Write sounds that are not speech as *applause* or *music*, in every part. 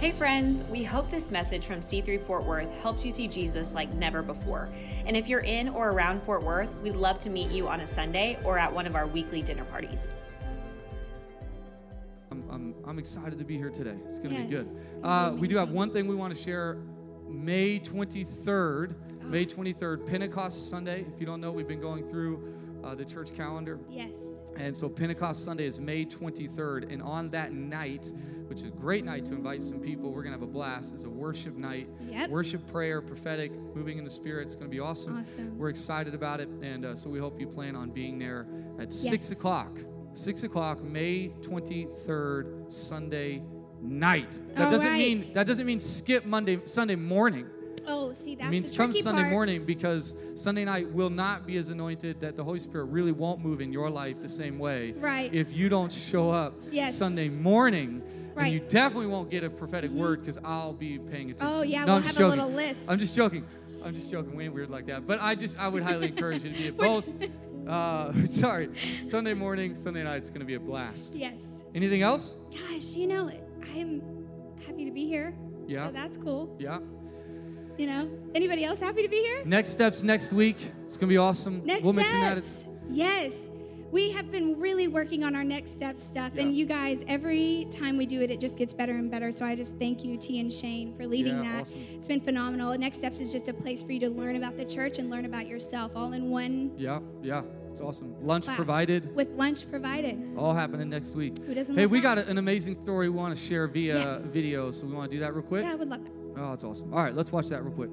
Hey, friends, we hope this message from C3 Fort Worth helps you see Jesus like never before. And if you're in or around Fort Worth, we'd love to meet you on a Sunday or at one of our weekly dinner parties. I'm, I'm, I'm excited to be here today. It's going to be good. it's gonna be Uh, we do have one thing we want to share. May 23rd, May 23rd, Pentecost Sunday. If you don't know, we've been going through uh, the church calendar. Yes. And so Pentecost Sunday is May 23rd. And on that night, which is a great night to invite some people, we're going to have a blast. It's a worship night. Yep. Worship, prayer, prophetic, moving in the spirit. It's going to be awesome. Awesome. We're excited about it. And uh, so we hope you plan on being there at 6 o'clock. 6 o'clock, May 23rd, Sunday night. That All doesn't mean that doesn't mean skip Monday Sunday morning. Oh, see, that's It means come Sunday part. morning because Sunday night will not be as anointed that the Holy Spirit really won't move in your life the same way. Right. If you don't show up Yes. Sunday morning, Right. and you definitely won't get a prophetic word because I'll be paying attention. Oh, yeah, no, we'll I'm have a little list. I'm just joking. I'm just joking. We ain't weird like that. But I just I would highly encourage you to be at *laughs* both. Uh, *laughs* sorry, Sunday morning, Sunday night. It's gonna be a blast. Yes. Anything else? Gosh, you know, I'm happy to be here. Yeah. So that's cool. Yeah. You know, anybody else happy to be here? Next steps next week. It's gonna be awesome. Next we'll steps. mention that. Yes. We have been really working on our next step stuff, and you guys, every time we do it, it just gets better and better. So I just thank you, T and Shane, for leading Yeah, that. awesome. It's been phenomenal. Next steps is just a place for you to learn about the church and learn about yourself, all in one yeah, yeah. It's awesome. Lunch class provided. with lunch provided. All happening next week. Who doesn't? Hey, we that? got an amazing story we want to share via Yes. video, so we want to do that real quick. Yeah, I would love that. Oh, that's awesome. All right, let's watch that real quick.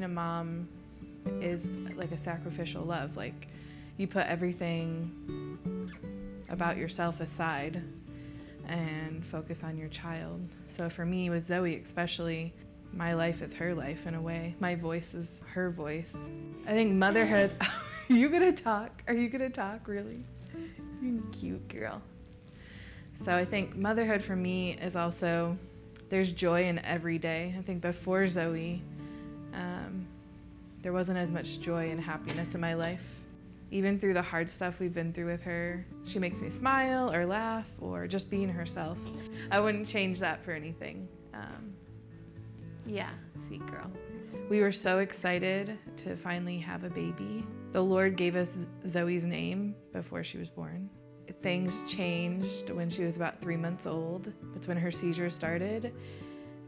being a mom is like a sacrificial love. Like you put everything about yourself aside and focus on your child. So for me, with Zoe especially, my life is her life in a way. My voice is her voice. I think motherhood. Are *laughs* you gonna talk? Are you gonna talk? Really? You're cute girl. So I think motherhood for me is also there's joy in every day. I think before Zoe, um, there wasn't as much joy and happiness in my life. Even through the hard stuff we've been through with her, she makes me smile or laugh or just being herself. I wouldn't change that for anything. Um, yeah, sweet girl. We were so excited to finally have a baby. The Lord gave us Zoe's name before she was born. Things changed when she was about three months old. That's when her seizures started.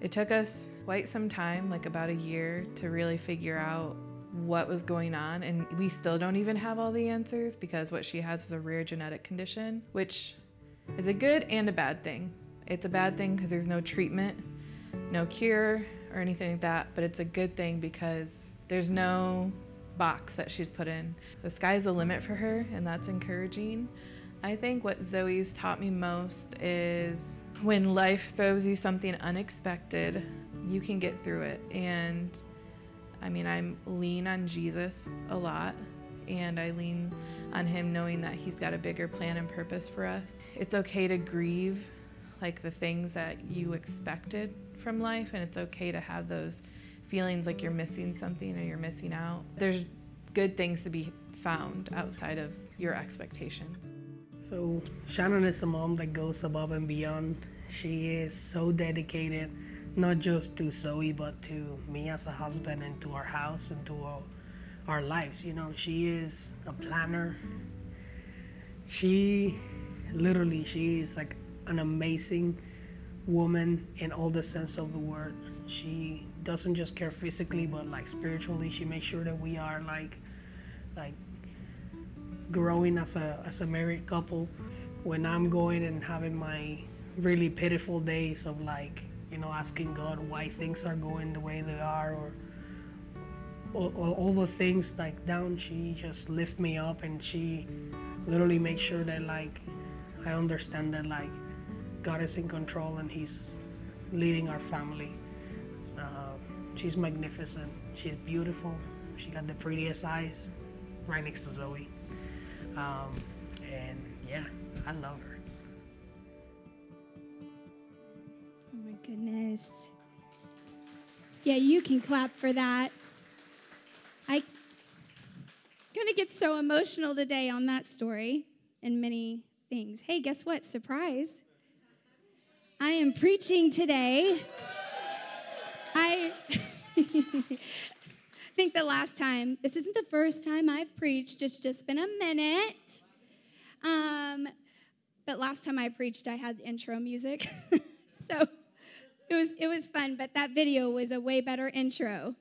It took us quite some time, like about a year, to really figure out what was going on. And we still don't even have all the answers because what she has is a rare genetic condition, which is a good and a bad thing. It's a bad thing because there's no treatment, no cure, or anything like that, but it's a good thing because there's no box that she's put in. The sky's the limit for her, and that's encouraging. I think what Zoe's taught me most is when life throws you something unexpected, you can get through it. And I mean, I'm lean on Jesus a lot, and I lean on him knowing that he's got a bigger plan and purpose for us. It's okay to grieve like the things that you expected from life, and it's okay to have those feelings like you're missing something or you're missing out. There's good things to be found outside of your expectations. So Shannon is a mom that goes above and beyond. She is so dedicated, not just to Zoe, but to me as a husband and to our house and to our, our lives. You know, she is a planner. She literally, she is like an amazing woman in all the sense of the word. She doesn't just care physically, but like spiritually. She makes sure that we are like, like growing as a as a married couple when i'm going and having my really pitiful days of like you know asking god why things are going the way they are or all, all, the things like down she just lift me up and she literally makes sure that like i understand that like god is in control and he's leading our family uh, she's magnificent she's beautiful she got the prettiest eyes right next to zoe um, and yeah, I love her. Oh my goodness. Yeah, you can clap for that. I going to get so emotional today on that story and many things. Hey, guess what? Surprise. I am preaching today. I *laughs* think the last time, this isn't the first time I've preached, it's just been a minute. Um, but last time I preached, I had intro music. *laughs* so it was, it was fun, but that video was a way better intro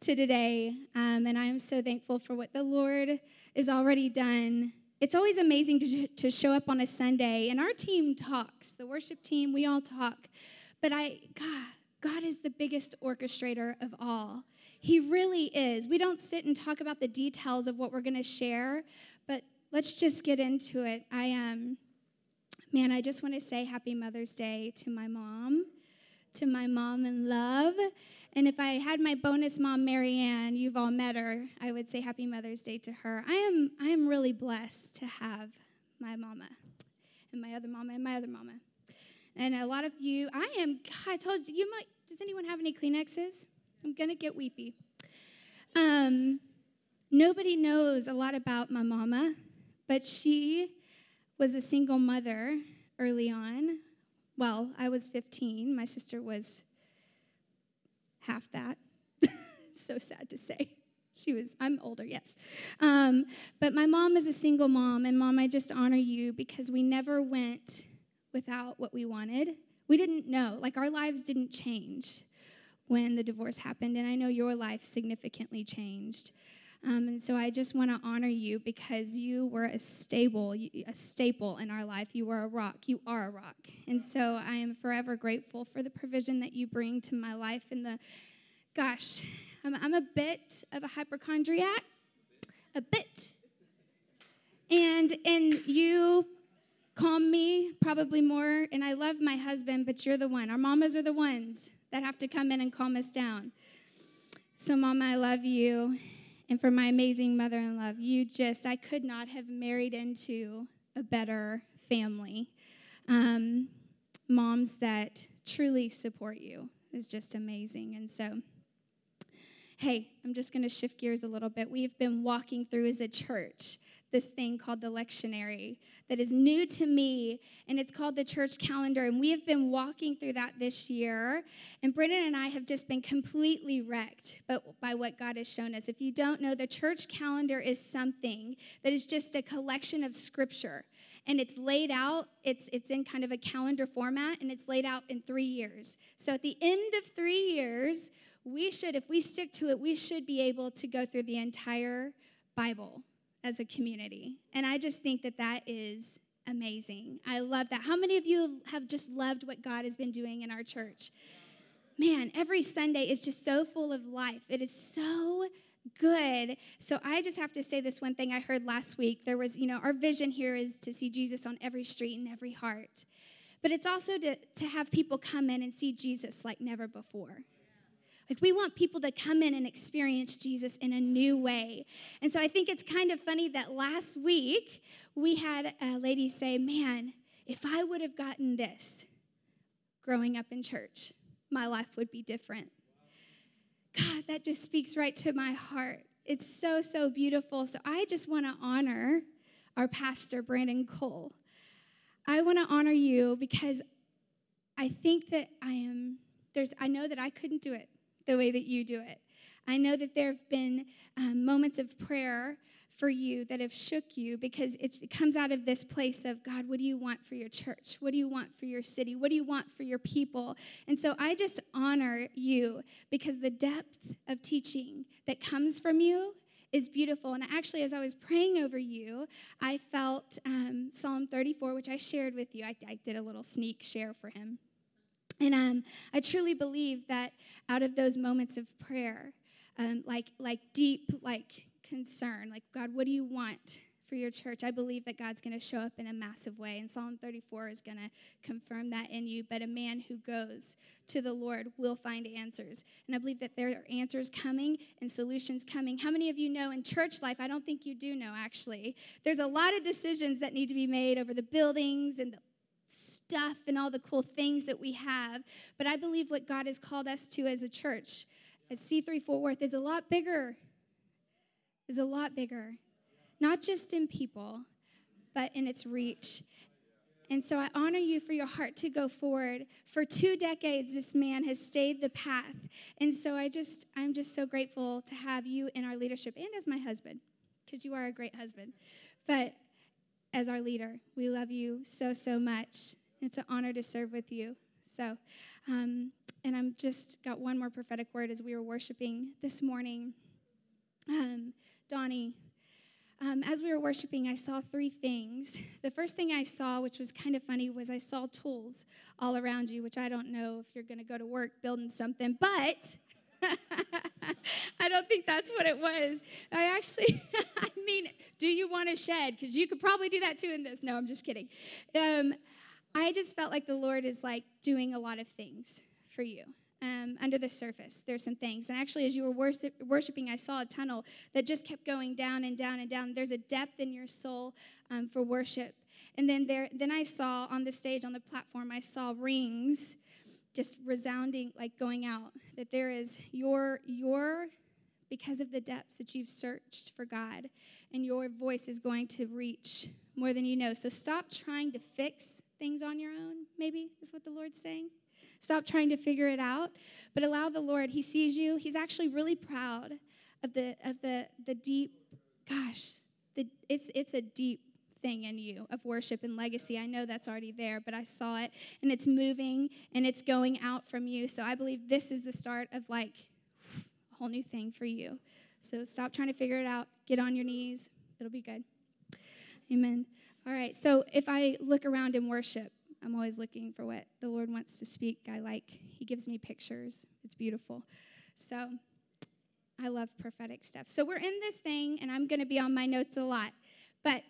to today. Um, and I am so thankful for what the Lord has already done. It's always amazing to, to show up on a Sunday, and our team talks, the worship team, we all talk. But I, God, God is the biggest orchestrator of all. He really is. We don't sit and talk about the details of what we're going to share, but let's just get into it. I am, um, man, I just want to say Happy Mother's Day to my mom, to my mom in love. And if I had my bonus mom, Marianne, you've all met her, I would say Happy Mother's Day to her. I am, I am really blessed to have my mama and my other mama and my other mama. And a lot of you, I am, I told you, you might, does anyone have any Kleenexes? I'm going to get weepy. Um, nobody knows a lot about my mama, but she was a single mother early on. Well, I was 15. My sister was half that. *laughs* so sad to say. She was, I'm older, yes. Um, but my mom is a single mom, and mom, I just honor you because we never went without what we wanted. We didn't know, like, our lives didn't change when the divorce happened, and I know your life significantly changed. Um, and so I just want to honor you because you were a stable, a staple in our life. You were a rock. You are a rock. And so I am forever grateful for the provision that you bring to my life. And the, gosh, I'm, I'm a bit of a hypochondriac, a bit. And and you calm me probably more. And I love my husband, but you're the one. Our mamas are the ones that have to come in and calm us down. So, Mama, I love you and for my amazing mother in law. You just, I could not have married into a better family. Um, moms that truly support you is just amazing. And so, hey, I'm just going to shift gears a little bit. We've been walking through as a church this thing called the lectionary that is new to me, and it's called the church calendar. And we have been walking through that this year. And Brandon and I have just been completely wrecked by what God has shown us. If you don't know, the church calendar is something that is just a collection of scripture. And it's laid out, it's, it's in kind of a calendar format, and it's laid out in three years. So at the end of three years, we should, if we stick to it, we should be able to go through the entire Bible as a community. And I just think that that is amazing. I love that. How many of you have just loved what God has been doing in our church? Man, every Sunday is just so full of life. It is so good. So I just have to say this one thing I heard last week. There was, you know, our vision here is to see Jesus on every street and every heart. But it's also to, to have people come in and see Jesus like never before. Like, we want people to come in and experience Jesus in a new way. And so I think it's kind of funny that last week we had a lady say, Man, if I would have gotten this growing up in church, my life would be different. God, that just speaks right to my heart. It's so, so beautiful. So I just want to honor our pastor, Brandon Cole. I want to honor you because I think that I am, there's, I know that I couldn't do it the way that you do it. I know that there have been um, moments of prayer for you that have shook you because it comes out of this place of God, what do you want for your church? What do you want for your city? What do you want for your people? And so I just honor you because the depth of teaching that comes from you is beautiful. And actually, as I was praying over you, I felt um, Psalm 34, which I shared with you. I, I did a little sneak share for him. And um, I truly believe that out of those moments of prayer, um, like like deep like concern, like God, what do you want for your church? I believe that God's going to show up in a massive way, and Psalm 34 is going to confirm that in you. But a man who goes to the Lord will find answers, and I believe that there are answers coming and solutions coming. How many of you know in church life? I don't think you do know actually. There's a lot of decisions that need to be made over the buildings and the stuff and all the cool things that we have. But I believe what God has called us to as a church at C3 Fort Worth is a lot bigger is a lot bigger, not just in people, but in its reach. And so I honor you for your heart to go forward. For two decades, this man has stayed the path. And so I just, I'm just so grateful to have you in our leadership and as my husband, because you are a great husband. But as our leader, we love you so, so much. It's an honor to serve with you. So, um, and I'm just got one more prophetic word as we were worshiping this morning. Um, Donnie, um, as we were worshiping, I saw three things. The first thing I saw, which was kind of funny, was I saw tools all around you, which I don't know if you're going to go to work building something, but *laughs* I don't think that's what it was. I actually, *laughs* I mean, do you want to shed? Because you could probably do that too in this. No, I'm just kidding. Um, I just felt like the Lord is like doing a lot of things for you. Um, under the surface, there's some things. And actually, as you were worship, worshiping, I saw a tunnel that just kept going down and down and down. There's a depth in your soul um, for worship. And then there, then I saw on the stage, on the platform, I saw rings just resounding, like going out. That there is your your because of the depths that you've searched for God, and your voice is going to reach more than you know. So stop trying to fix things on your own, maybe, is what the Lord's saying. Stop trying to figure it out, but allow the Lord. He sees you. He's actually really proud of the of the the deep gosh, the it's it's a deep thing in you of worship and legacy. I know that's already there, but I saw it and it's moving and it's going out from you. So I believe this is the start of like a whole new thing for you. So stop trying to figure it out. Get on your knees. It'll be good. Amen. All right, so if I look around in worship, I'm always looking for what the Lord wants to speak. I like, He gives me pictures. It's beautiful. So I love prophetic stuff. So we're in this thing, and I'm going to be on my notes a lot, but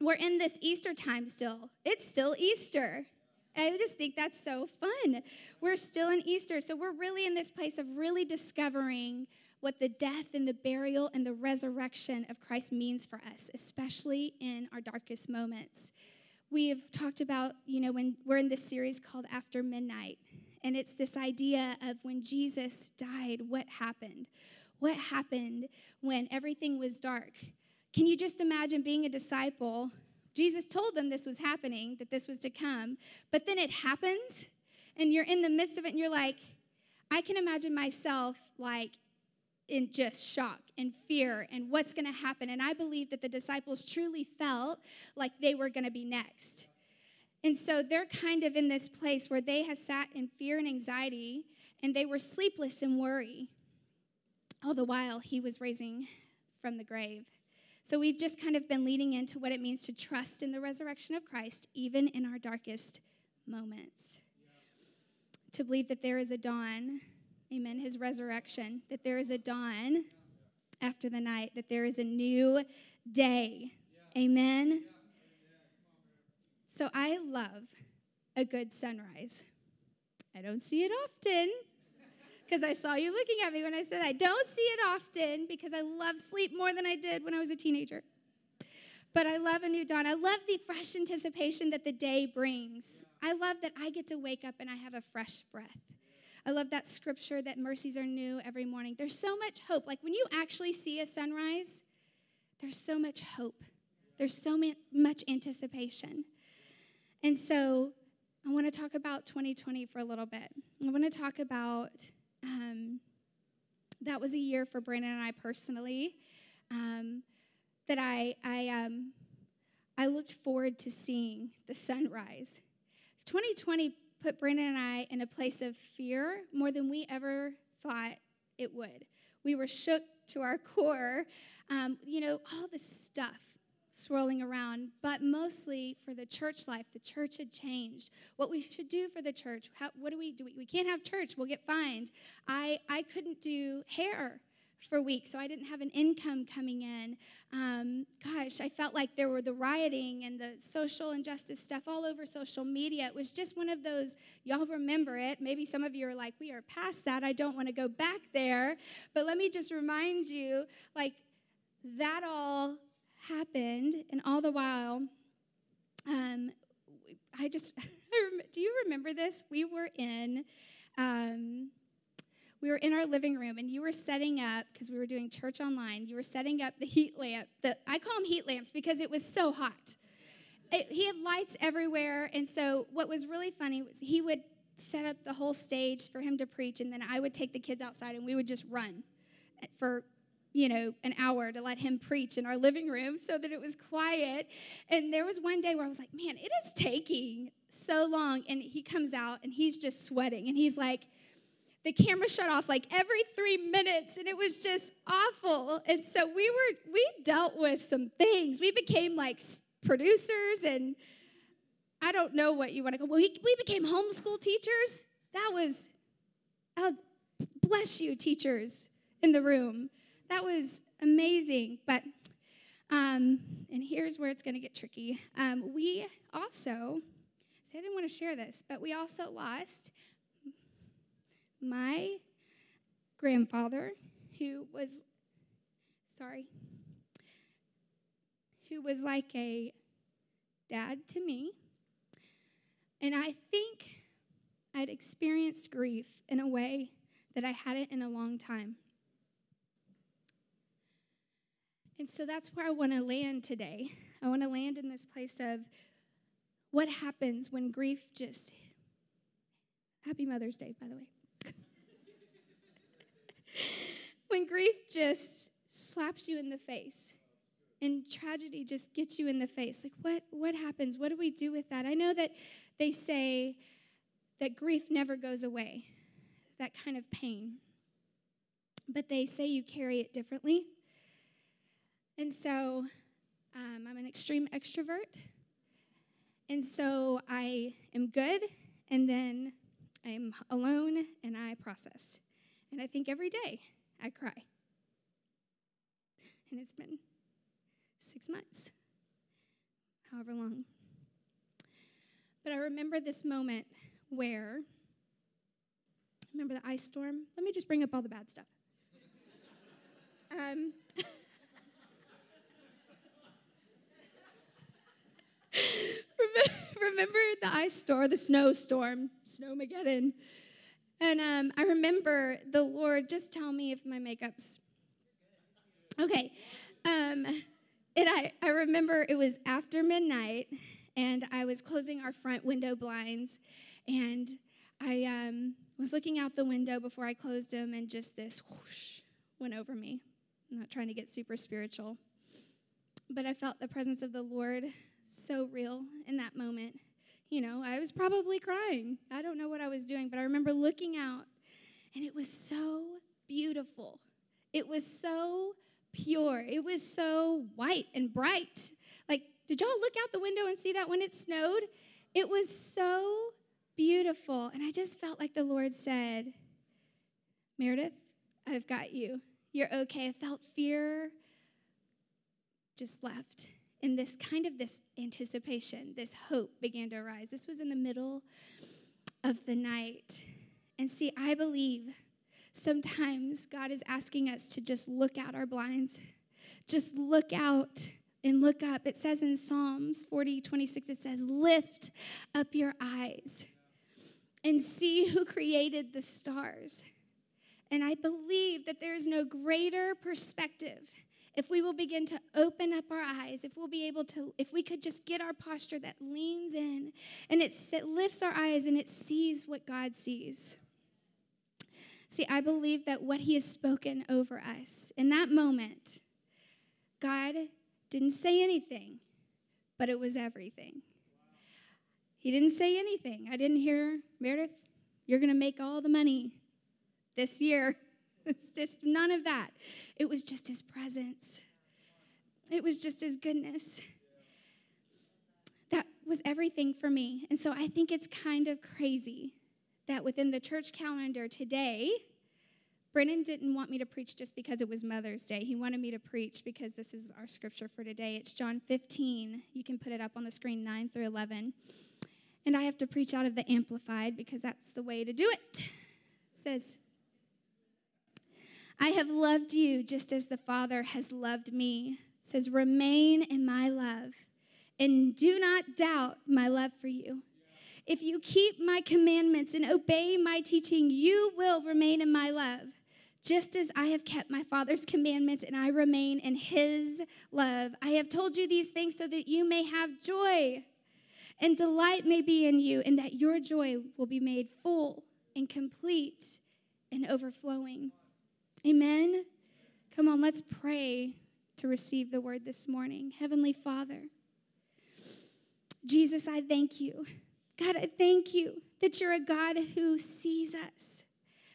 we're in this Easter time still. It's still Easter. I just think that's so fun. We're still in Easter. So we're really in this place of really discovering what the death and the burial and the resurrection of Christ means for us, especially in our darkest moments. We've talked about, you know, when we're in this series called After Midnight, and it's this idea of when Jesus died, what happened? What happened when everything was dark? Can you just imagine being a disciple? Jesus told them this was happening, that this was to come, but then it happens, and you're in the midst of it, and you're like, I can imagine myself like in just shock and fear and what's going to happen. And I believe that the disciples truly felt like they were going to be next. And so they're kind of in this place where they had sat in fear and anxiety and they were sleepless in worry. All the while, he was raising from the grave. So we've just kind of been leading into what it means to trust in the resurrection of Christ, even in our darkest moments. To believe that there is a dawn amen, his resurrection, that there is a dawn after the night, that there is a new day. Amen. So I love a good sunrise. I don't see it often because I saw you looking at me when I said I don't see it often because I love sleep more than I did when I was a teenager. But I love a new dawn. I love the fresh anticipation that the day brings. I love that I get to wake up and I have a fresh breath. I love that scripture that mercies are new every morning. There's so much hope. Like when you actually see a sunrise, there's so much hope. There's so much anticipation. And so I want to talk about 2020 for a little bit. I want to talk about um, that was a year for Brandon and I personally um, that I, I, um, I looked forward to seeing the sunrise. 2020 put Brandon and I in a place of fear more than we ever thought it would. We were shook to our core. Um, you know, all this stuff swirling around, but mostly for the church life. The church had changed. What we should do for the church, how, what do we do? We, can't have church, we'll get fined. I, I couldn't do hair for weeks, so I didn't have an income coming in. Um, gosh, I felt like there were the rioting and the social injustice stuff all over social media. It was just one of those, y'all remember it. Maybe some of you are like, we are past that. I don't want to go back there. But let me just remind you like, that all happened, and all the while, um, I just, *laughs* do you remember this? We were in, um, we were in our living room and you were setting up because we were doing church online you were setting up the heat lamp the, i call them heat lamps because it was so hot it, he had lights everywhere and so what was really funny was he would set up the whole stage for him to preach and then i would take the kids outside and we would just run for you know an hour to let him preach in our living room so that it was quiet. And there was one day where i was like man it is taking so long. And he comes out and he's just sweating. And he's like the camera shut off like every three minutes and it was just awful. And so we were we dealt with some things. We became like producers and i don't know what you want to go well, we, we became homeschool teachers. That was oh, bless you teachers in the room that was amazing but um, and here's where it's going to get tricky um, we also see i didn't want to share this but we also lost my grandfather, who was, sorry, who was like a dad to me. And I think I'd experienced grief in a way that I hadn't in a long time. And so that's where I want to land today. I want to land in this place of what happens when grief just. Happy Mother's Day, by the way *laughs* when grief just slaps you in the face and tragedy just gets you in the face like what what happens what do we do with that i know that they say that grief never goes away that kind of pain but they say you carry it differently and so um, i'm an extreme extrovert and so i am good and then i'm alone and i process and I think every day I cry. And it's been six months, however long. But I remember this moment where, remember the ice storm? Let me just bring up all the bad stuff. *laughs* Um, *laughs* remember the ice storm, the snowstorm, snowmageddon? And um, I remember the Lord just tell me if my makeup's okay. Um, and I, I remember it was after midnight, and I was closing our front window blinds, and I um, was looking out the window before I closed them, and just this whoosh went over me. I'm not trying to get super spiritual, but I felt the presence of the Lord so real in that moment you know, I was probably crying. I don't know what I was doing, but I remember looking out and it was so beautiful. It was so pure. It was so white and bright. Like, did y'all look out the window and see that when it snowed? It was so beautiful. And I just felt like the Lord said, Meredith, I've got you. You're okay. I felt fear just left and this kind of this anticipation, this hope began to arise. This was in the middle of the night. And see, I believe sometimes God is asking us to just look out our blinds, just look out and look up. It says in Psalms 40, 26, it says, Lift up your eyes and see who created the stars. And I believe that there is no greater perspective if we will begin to open up our eyes, if we'll be able to, if we could just get our posture that leans in and it, it lifts our eyes and it sees what God sees. See, I believe that what He has spoken over us in that moment, God didn't say anything, but it was everything. He didn't say anything. I didn't hear, Meredith, you're going to make all the money this year. It's just none of that. It was just his presence, it was just his goodness. That was everything for me. And so I think it's kind of crazy that within the church calendar today, Brandon didn't want me to preach just because it was Mother's Day. He wanted me to preach because this is our scripture for today. It's John 15. You can put it up on the screen, 9 through 11. And I have to preach out of the Amplified because that's the way to do it. It says, I have loved you just as the Father has loved me. It says, remain in my love and do not doubt my love for you. if you keep my commandments and obey my teaching, you will remain in my love, just as I have kept my Father's commandments and I remain in his love. I have told you these things so that you may have joy and delight may be in you, and that your joy will be made full and complete and overflowing. Amen. Come on, let's pray to receive the word this morning. Heavenly Father, Jesus, I thank you. God, I thank you that you're a God who sees us.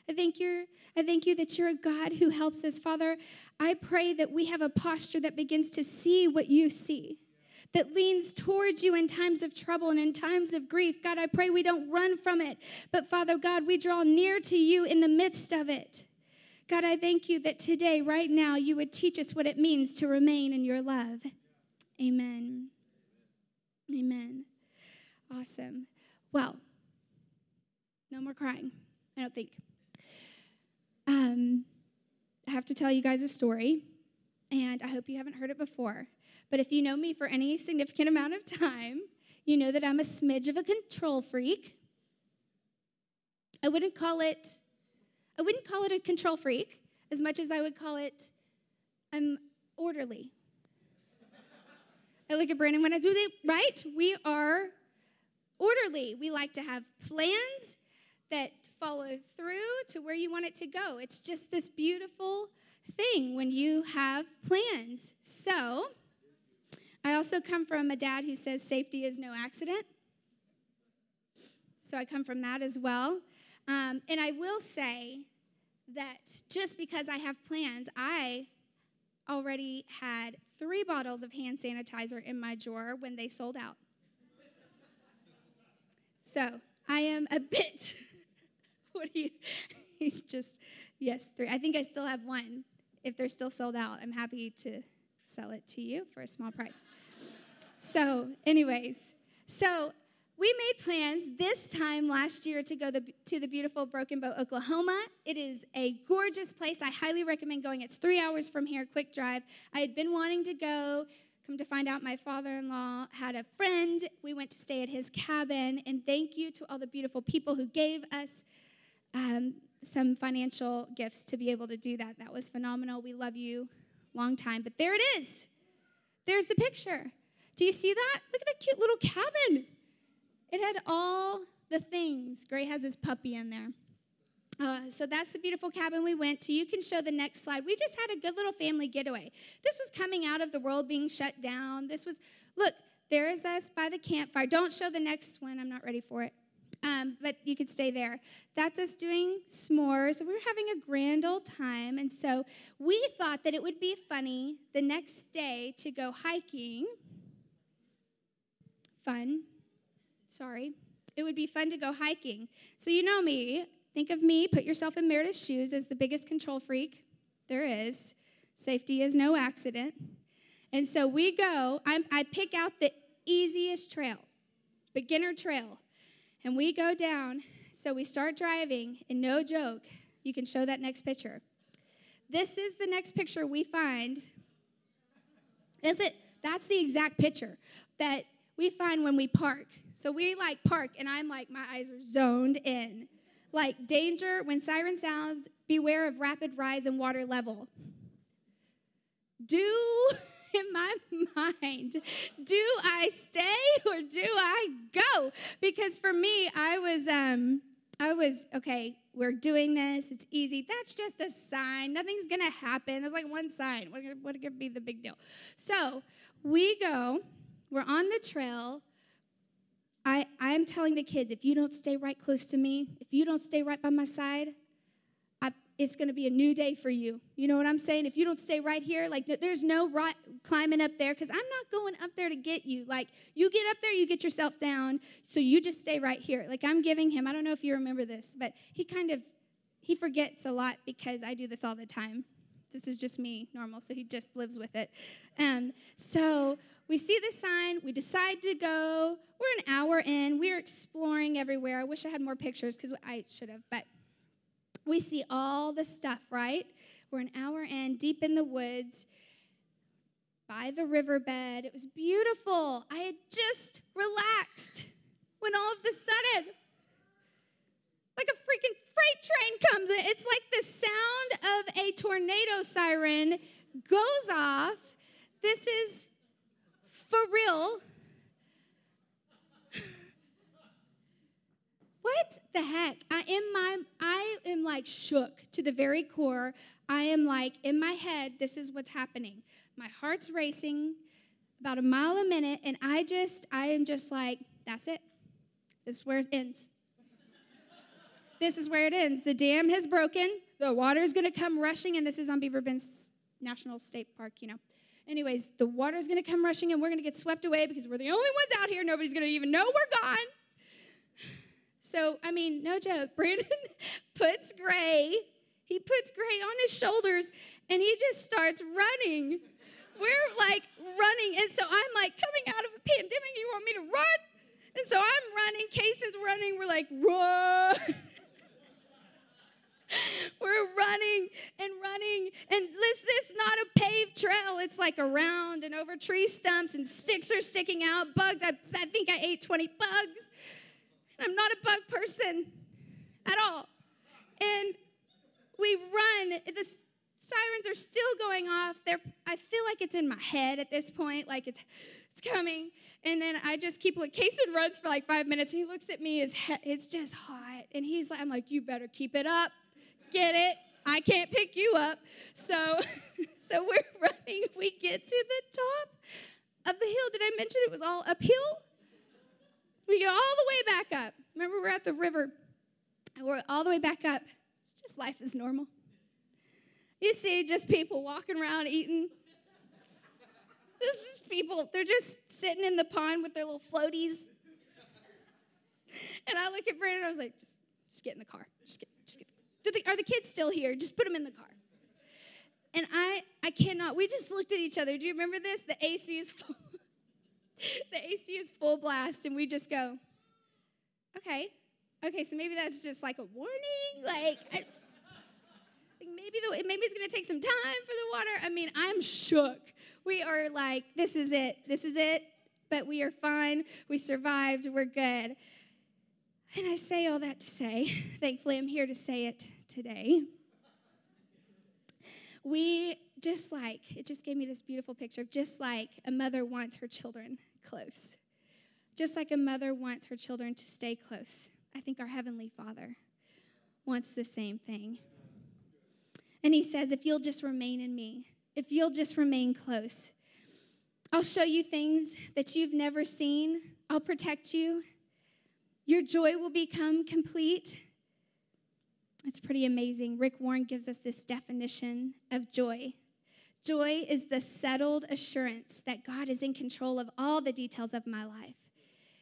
I thank you. I thank you that you're a God who helps us. Father, I pray that we have a posture that begins to see what you see, that leans towards you in times of trouble and in times of grief. God, I pray we don't run from it, but Father God, we draw near to you in the midst of it. God, I thank you that today, right now, you would teach us what it means to remain in your love. Amen. Amen. Awesome. Well, no more crying, I don't think. Um, I have to tell you guys a story, and I hope you haven't heard it before. But if you know me for any significant amount of time, you know that I'm a smidge of a control freak. I wouldn't call it I wouldn't call it a control freak as much as I would call it I'm orderly. I look at Brandon when I do that, right? We are orderly. We like to have plans that follow through to where you want it to go. It's just this beautiful thing when you have plans. So, I also come from a dad who says safety is no accident. So, I come from that as well. Um, and I will say that just because I have plans, I already had three bottles of hand sanitizer in my drawer when they sold out. So I am a bit, *laughs* what do you, *laughs* he's just, yes, three. I think I still have one. If they're still sold out, I'm happy to sell it to you for a small price. So, anyways, so we made plans this time last year to go the, to the beautiful Broken Bow, Oklahoma. It is a gorgeous place. I highly recommend going. It's three hours from here, quick drive. I had been wanting to go. Come to find out, my father in law had a friend. We went to stay at his cabin. And thank you to all the beautiful people who gave us um, some financial gifts to be able to do that. That was phenomenal. We love you. Long time. But there it is. There's the picture. Do you see that? Look at that cute little cabin. It had all the things. Gray has his puppy in there. Uh, so that's the beautiful cabin we went to. You can show the next slide. We just had a good little family getaway. This was coming out of the world being shut down. This was, look, there is us by the campfire. Don't show the next one. I'm not ready for it. Um, but you could stay there. That's us doing s'mores. We were having a grand old time. And so we thought that it would be funny the next day to go hiking. Fun. Sorry. It would be fun to go hiking. So, you know me. Think of me, put yourself in Meredith's shoes as the biggest control freak there is. Safety is no accident. And so we go, I'm, I pick out the easiest trail, beginner trail, and we go down. So we start driving, and no joke, you can show that next picture. This is the next picture we find. Is it? That's the exact picture that we find when we park. So we like park, and I'm like, my eyes are zoned in. Like, danger, when siren sounds, beware of rapid rise in water level. Do, *laughs* in my mind, do I stay or do I go? Because for me, I was, um, I was, okay, we're doing this. It's easy. That's just a sign. Nothing's going to happen. There's like one sign. What, what could be the big deal? So we go, we're on the trail. I, I'm telling the kids if you don't stay right close to me, if you don't stay right by my side, I, it's going to be a new day for you. You know what I'm saying? If you don't stay right here, like there's no right, climbing up there because I'm not going up there to get you. Like you get up there, you get yourself down. So you just stay right here. Like I'm giving him. I don't know if you remember this, but he kind of he forgets a lot because I do this all the time. This is just me, normal. So he just lives with it. Um, so we see the sign, we decide to go. We're an hour in, we're exploring everywhere. I wish I had more pictures because I should have, but we see all the stuff, right? We're an hour in, deep in the woods, by the riverbed. It was beautiful. I had just relaxed. when all of a sudden, like a freaking freight train comes in. It's like the sound of a tornado siren goes off. This is for real. *laughs* what the heck? I am my I am like shook to the very core. I am like in my head, this is what's happening. My heart's racing about a mile a minute, and I just, I am just like, that's it. This is where it ends. This is where it ends. The dam has broken. The water is going to come rushing, and this is on Beaver Bend National State Park, you know. Anyways, the water is going to come rushing, and we're going to get swept away because we're the only ones out here. Nobody's going to even know we're gone. So, I mean, no joke. *laughs* Brandon puts Gray, he puts Gray on his shoulders, and he just starts running. We're like running, and so I'm like coming out of a pandemic. You want me to run? And so I'm running. Case is running. We're like, run. *laughs* *laughs* We're running and running. And this is not a paved trail. It's like around and over tree stumps, and sticks are sticking out. Bugs. I, I think I ate 20 bugs. I'm not a bug person at all. And we run. The sirens are still going off. They're, I feel like it's in my head at this point, like it's, it's coming. And then I just keep looking. Kason runs for like five minutes. And he looks at me. His head, it's just hot. And he's like, I'm like, you better keep it up. Get it? I can't pick you up. So, *laughs* so we're *laughs* running. We get to the top of the hill. Did I mention it was all uphill? We go all the way back up. Remember, we're at the river. And we're all the way back up. It's just life is normal. You see just people walking around eating. This is people, they're just sitting in the pond with their little floaties. And I look at Brandon, I was like, just, just get in the car. Just get. The, are the kids still here? Just put them in the car. And I, I cannot. We just looked at each other. Do you remember this? The AC is full. *laughs* the AC is full blast, and we just go, okay, okay. So maybe that's just like a warning. Like, I, maybe the, maybe it's to take some time for the water. I mean, I'm shook. We are like, this is it. This is it. But we are fine. We survived. We're good. And I say all that to say, *laughs* thankfully, I'm here to say it today. We just like, it just gave me this beautiful picture of just like a mother wants her children close. Just like a mother wants her children to stay close. I think our Heavenly Father wants the same thing. And he says, If you'll just remain in me, if you'll just remain close, I'll show you things that you've never seen. I'll protect you. Your joy will become complete. It's pretty amazing. Rick Warren gives us this definition of joy. Joy is the settled assurance that God is in control of all the details of my life.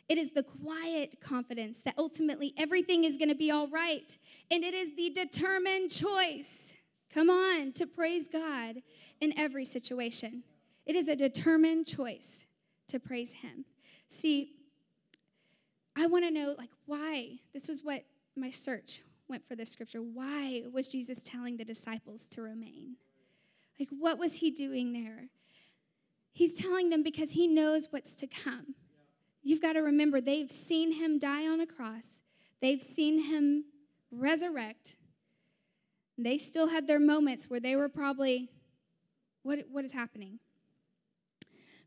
It is the quiet confidence that ultimately everything is going to be all right. And it is the determined choice Come on, to praise God in every situation. It is a determined choice to praise Him. See, I want to know, like, why? This was what my search went for this scripture. Why was Jesus telling the disciples to remain? Like, what was He doing there? He's telling them because He knows what's to come. You've got to remember, they've seen Him die on a cross, they've seen Him resurrect they still had their moments where they were probably, what, what is happening?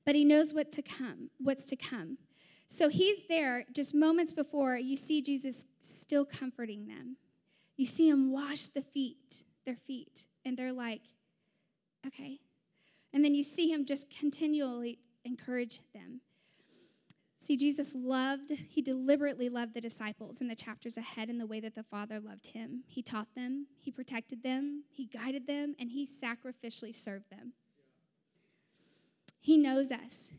But he knows what to come, what's to come. So he's there just moments before you see Jesus still comforting them. You see him wash the feet, their feet, and they're like, okay. And then you see him just continually encourage them. See, Jesus loved, he deliberately loved the disciples in the chapters ahead in the way that the Father loved him. He taught them, he protected them, he guided them, and he sacrificially served them. He knows us,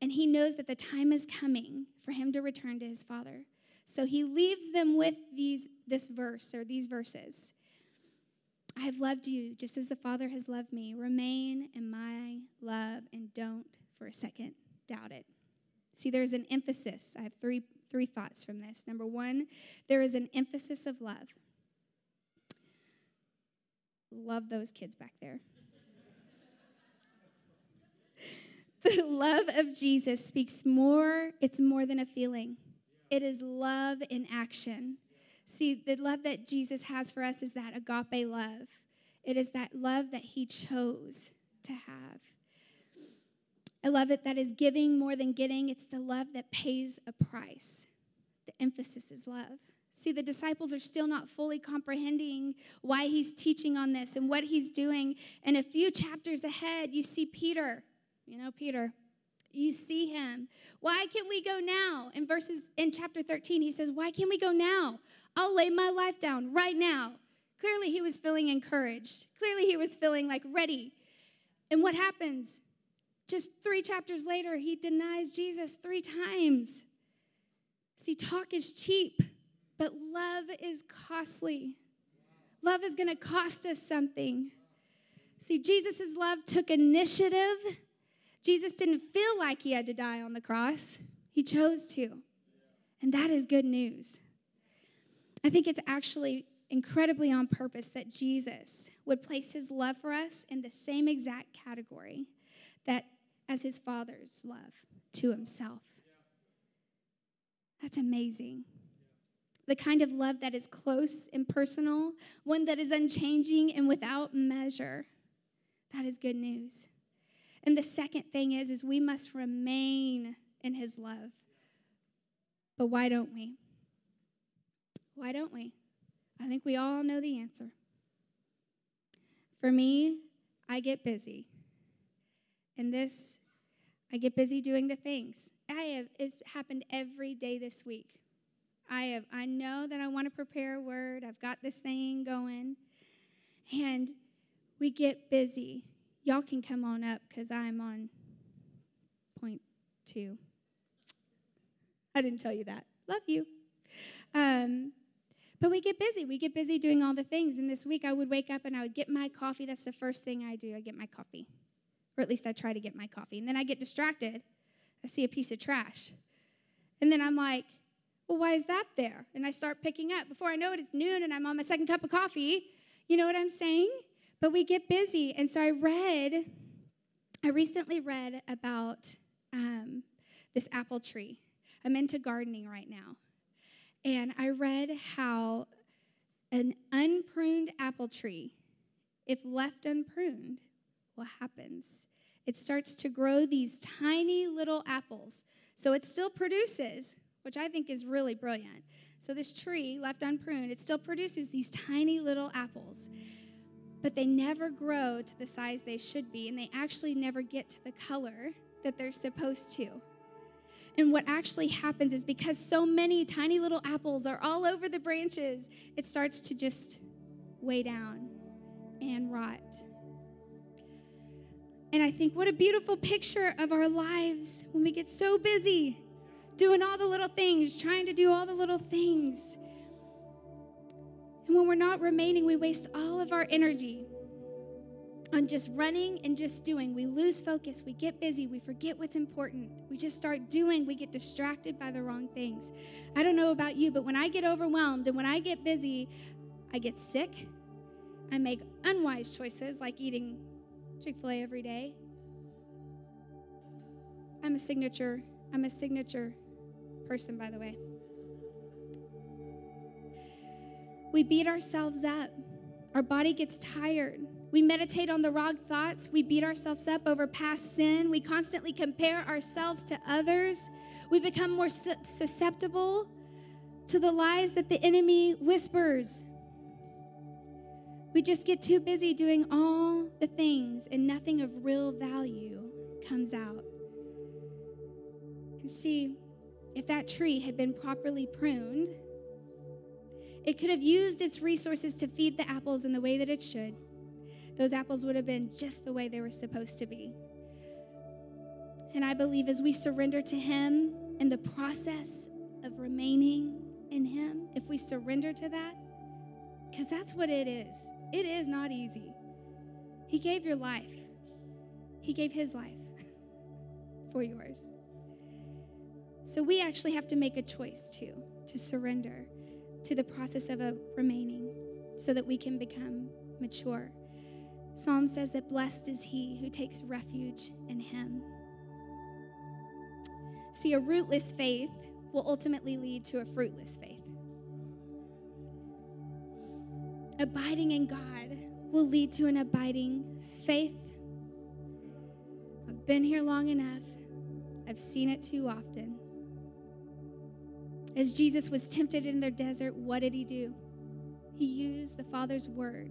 and he knows that the time is coming for him to return to his Father. So he leaves them with these, this verse or these verses. I have loved you just as the Father has loved me. Remain in my love and don't for a second doubt it. See, there's an emphasis. I have three, three thoughts from this. Number one, there is an emphasis of love. Love those kids back there. *laughs* the love of Jesus speaks more, it's more than a feeling. It is love in action. See, the love that Jesus has for us is that agape love. It is that love that he chose to have. I love it that is giving more than getting. It's the love that pays a price. The emphasis is love. See, the disciples are still not fully comprehending why he's teaching on this and what he's doing. And a few chapters ahead, you see Peter. You know, Peter. You see him. Why can't we go now? In verses in chapter 13, he says, Why can't we go now? I'll lay my life down right now. Clearly, he was feeling encouraged. Clearly, he was feeling like ready. And what happens? Just three chapters later, he denies Jesus three times. See, talk is cheap, but love is costly. Love is going to cost us something. See, Jesus' love took initiative. Jesus didn't feel like he had to die on the cross, he chose to. And that is good news. I think it's actually incredibly on purpose that Jesus would place his love for us in the same exact category that as his father's love to himself. That's amazing. The kind of love that is close and personal, one that is unchanging and without measure. That is good news. And the second thing is is we must remain in his love. But why don't we? Why don't we? I think we all know the answer. For me, I get busy. And this, I get busy doing the things. I have, it's happened every day this week. I have, I know that I want to prepare a word. I've got this thing going. And we get busy. Y'all can come on up because I'm on point two. I didn't tell you that. Love you. Um, but we get busy. We get busy doing all the things. And this week I would wake up and I would get my coffee. That's the first thing I do. I get my coffee. Or at least I try to get my coffee. And then I get distracted. I see a piece of trash. And then I'm like, well, why is that there? And I start picking up. Before I know it, it's noon and I'm on my second cup of coffee. You know what I'm saying? But we get busy. And so I read, I recently read about um, this apple tree. I'm into gardening right now. And I read how an unpruned apple tree, if left unpruned, what happens? It starts to grow these tiny little apples. So it still produces, which I think is really brilliant. So this tree, left unpruned, it still produces these tiny little apples. But they never grow to the size they should be, and they actually never get to the color that they're supposed to. And what actually happens is because so many tiny little apples are all over the branches, it starts to just weigh down and rot. And I think, what a beautiful picture of our lives when we get so busy doing all the little things, trying to do all the little things. And when we're not remaining, we waste all of our energy on just running and just doing. We lose focus, we get busy, we forget what's important. We just start doing, we get distracted by the wrong things. I don't know about you, but when I get overwhelmed and when I get busy, I get sick. I make unwise choices like eating Chick fil A every day. I'm a signature, I'm a signature person, by the way. We beat ourselves up. Our body gets tired. We meditate on the wrong thoughts. We beat ourselves up over past sin. We constantly compare ourselves to others. We become more susceptible to the lies that the enemy whispers. We just get too busy doing all the things and nothing of real value comes out. And see, if that tree had been properly pruned, it could have used its resources to feed the apples in the way that it should those apples would have been just the way they were supposed to be. And I believe as we surrender to Him in the process of remaining in Him, if we surrender to that, because that's what it is, it is not easy. He gave your life, He gave His life *laughs* for yours. So we actually have to make a choice too, to surrender to the process of a remaining so that we can become mature. Psalm says that blessed is he who takes refuge in him. See, a rootless faith will ultimately lead to a fruitless faith. Abiding in God will lead to an abiding faith. I've been here long enough, I've seen it too often. As Jesus was tempted in the desert, what did he do? He used the Father's word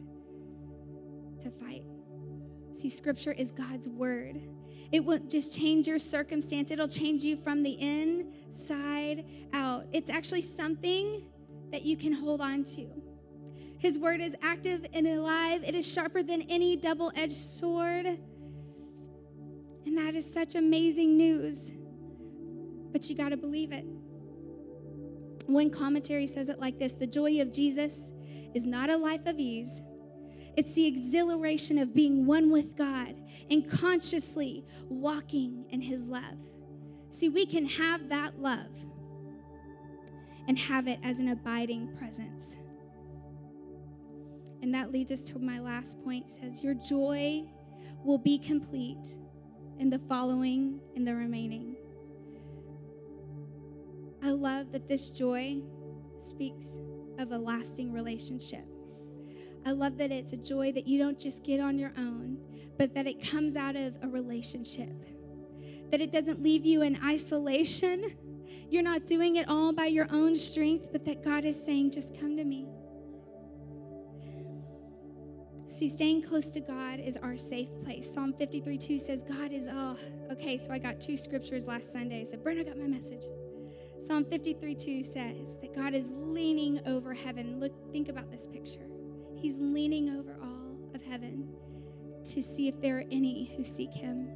to fight. See, scripture is God's word. It won't just change your circumstance, it'll change you from the inside out. It's actually something that you can hold on to. His word is active and alive, it is sharper than any double edged sword. And that is such amazing news. But you got to believe it. One commentary says it like this The joy of Jesus is not a life of ease. It's the exhilaration of being one with God and consciously walking in His love. See, we can have that love and have it as an abiding presence. And that leads us to my last point says your joy will be complete in the following and the remaining. I love that this joy speaks of a lasting relationship. I love that it's a joy that you don't just get on your own, but that it comes out of a relationship. That it doesn't leave you in isolation. You're not doing it all by your own strength, but that God is saying, just come to me. See, staying close to God is our safe place. Psalm 53 2 says, God is, all. okay, so I got two scriptures last Sunday. So, said, Brenda got my message. Psalm 53 2 says that God is leaning over heaven. Look, think about this picture. He's leaning over all of heaven to see if there are any who seek him.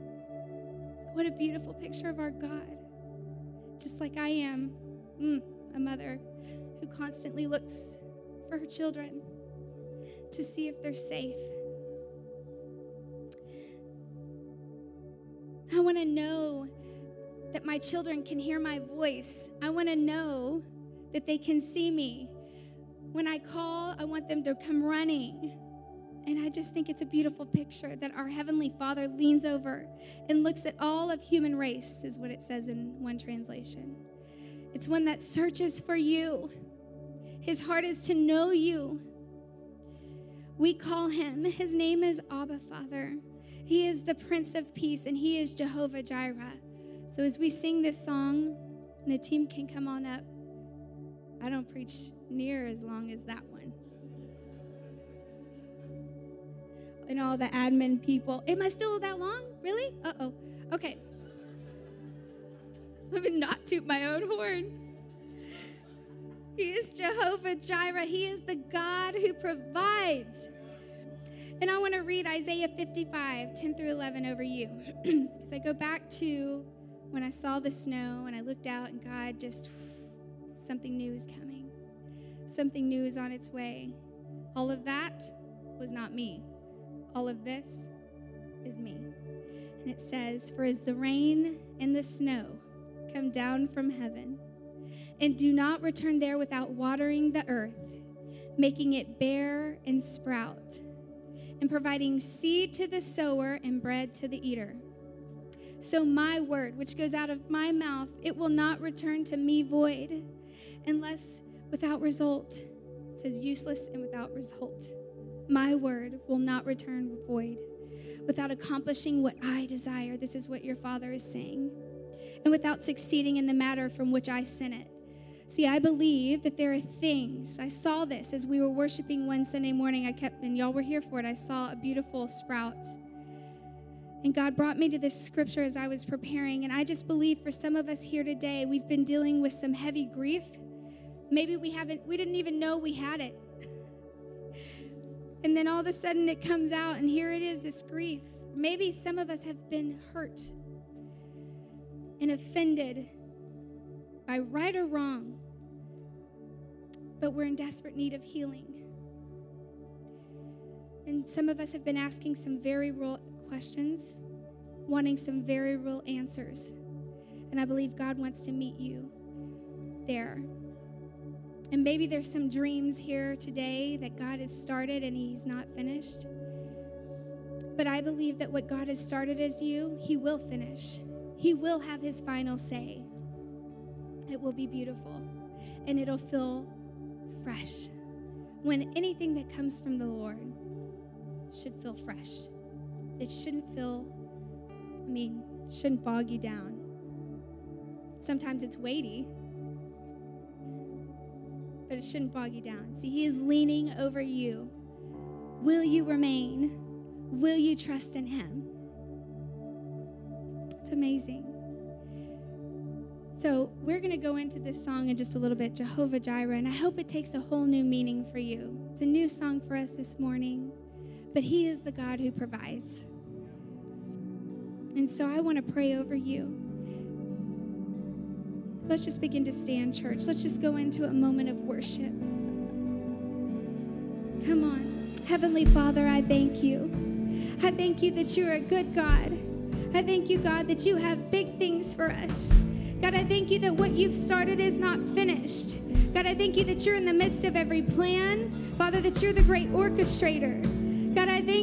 What a beautiful picture of our God. Just like I am, mm, a mother who constantly looks for her children to see if they're safe. I want to know that my children can hear my voice. I want to know that they can see me. When I call, I want them to come running. And I just think it's a beautiful picture that our Heavenly Father leans over and looks at all of human race, is what it says in one translation. It's one that searches for you. His heart is to know you we call him, his name is Abba Father. He is the Prince of Peace and he is Jehovah Jireh. So as we sing this song, and the team can come on up. I don't preach near as long as that one. And all the admin people. Am I still that long? Really? Uh oh. Okay. Let me not toot my own horn. He is Jehovah Jireh. He is the God who provides. And I want to read Isaiah 55, 10 through 11 over you. *clears throat* Because I go back to when I saw the snow and I looked out and God just, something new is coming. Something new is on its way. All of that was not me. All of this is me. And it says, For as the rain and the snow come down from heaven, and do not return there without watering the earth, making it bear and sprout, and providing seed to the sower and bread to the eater. So my word, which goes out of my mouth, it will not return to me void, unless without result. It says useless and without result. My word will not return void without accomplishing what I desire. This is what your Father is saying. And without succeeding in the matter from which I sent it. See, I believe that there are things. I saw this as we were worshiping one Sunday morning. I kept, and y'all were here for it. I saw a beautiful sprout. And God brought me to this scripture as I was preparing. And I just believe for some of us here today, we've been dealing with some heavy grief. Maybe we haven't, we didn't even know we had it. and then all of a sudden it comes out, and here it is this grief. Maybe some of us have been hurt and offended by right or wrong, but we're in desperate need of healing. And some of us have been asking some very real questions, wanting some very real answers. And I believe God wants to meet you there. And maybe there's some dreams here today that God has started and He's not finished. But I believe that what God has started as you, He will finish. He will have His final say. it will be beautiful and it'll feel fresh. When anything that comes from the Lord should feel fresh, it shouldn't feel, I mean, shouldn't bog you down. Sometimes it's weighty, but it shouldn't bog you down. See, He is leaning over you. Will you remain? Will you trust in Him? It's amazing. So, we're going to go into this song in just a little bit, Jehovah Jireh, and I hope it takes a whole new meaning for you. It's a new song for us this morning, but He is the God who provides. And so, I want to pray over you. Let's just begin to stand, church. Let's just go into a moment of worship. Come on. Heavenly Father, I thank you. I thank you that you're a good God. I thank you, God, that you have big things for us. God, I thank you that what you've started is not finished. God, I thank you that you're in the midst of every plan. Father, that you're the great orchestrator.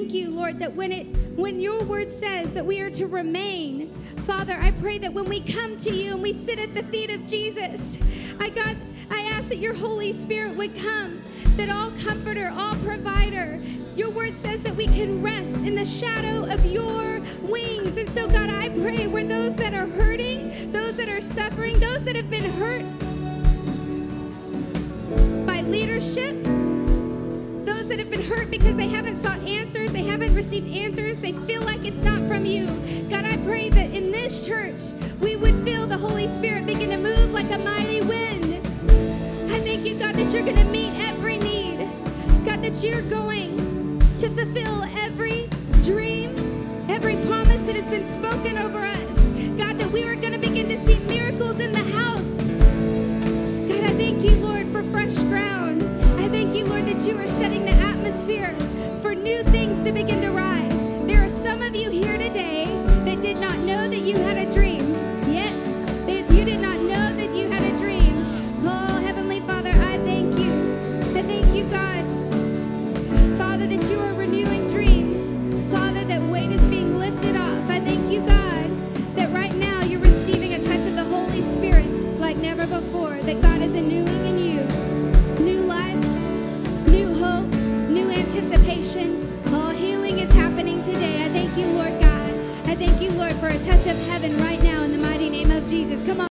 Thank you, Lord, that when it when your word says that we are to remain, Father, I pray that when we come to you and we sit at the feet of Jesus, I God, I ask that your Holy Spirit would come, that all comforter, all provider, your word says that we can rest in the shadow of your wings. And so, God, I pray where those that are hurting, those that are suffering, those that have been hurt by leadership, those that have been hurt because they haven't sought answers, they haven't received answers, they feel like it's not from you. God, I pray that in this church, we would feel the Holy Spirit begin to move like a mighty wind. I thank you, God, that you're going to meet every need. God, that you're going to fulfill every dream, every promise that has been spoken over us. Heaven right now in the mighty name of Jesus. Come on.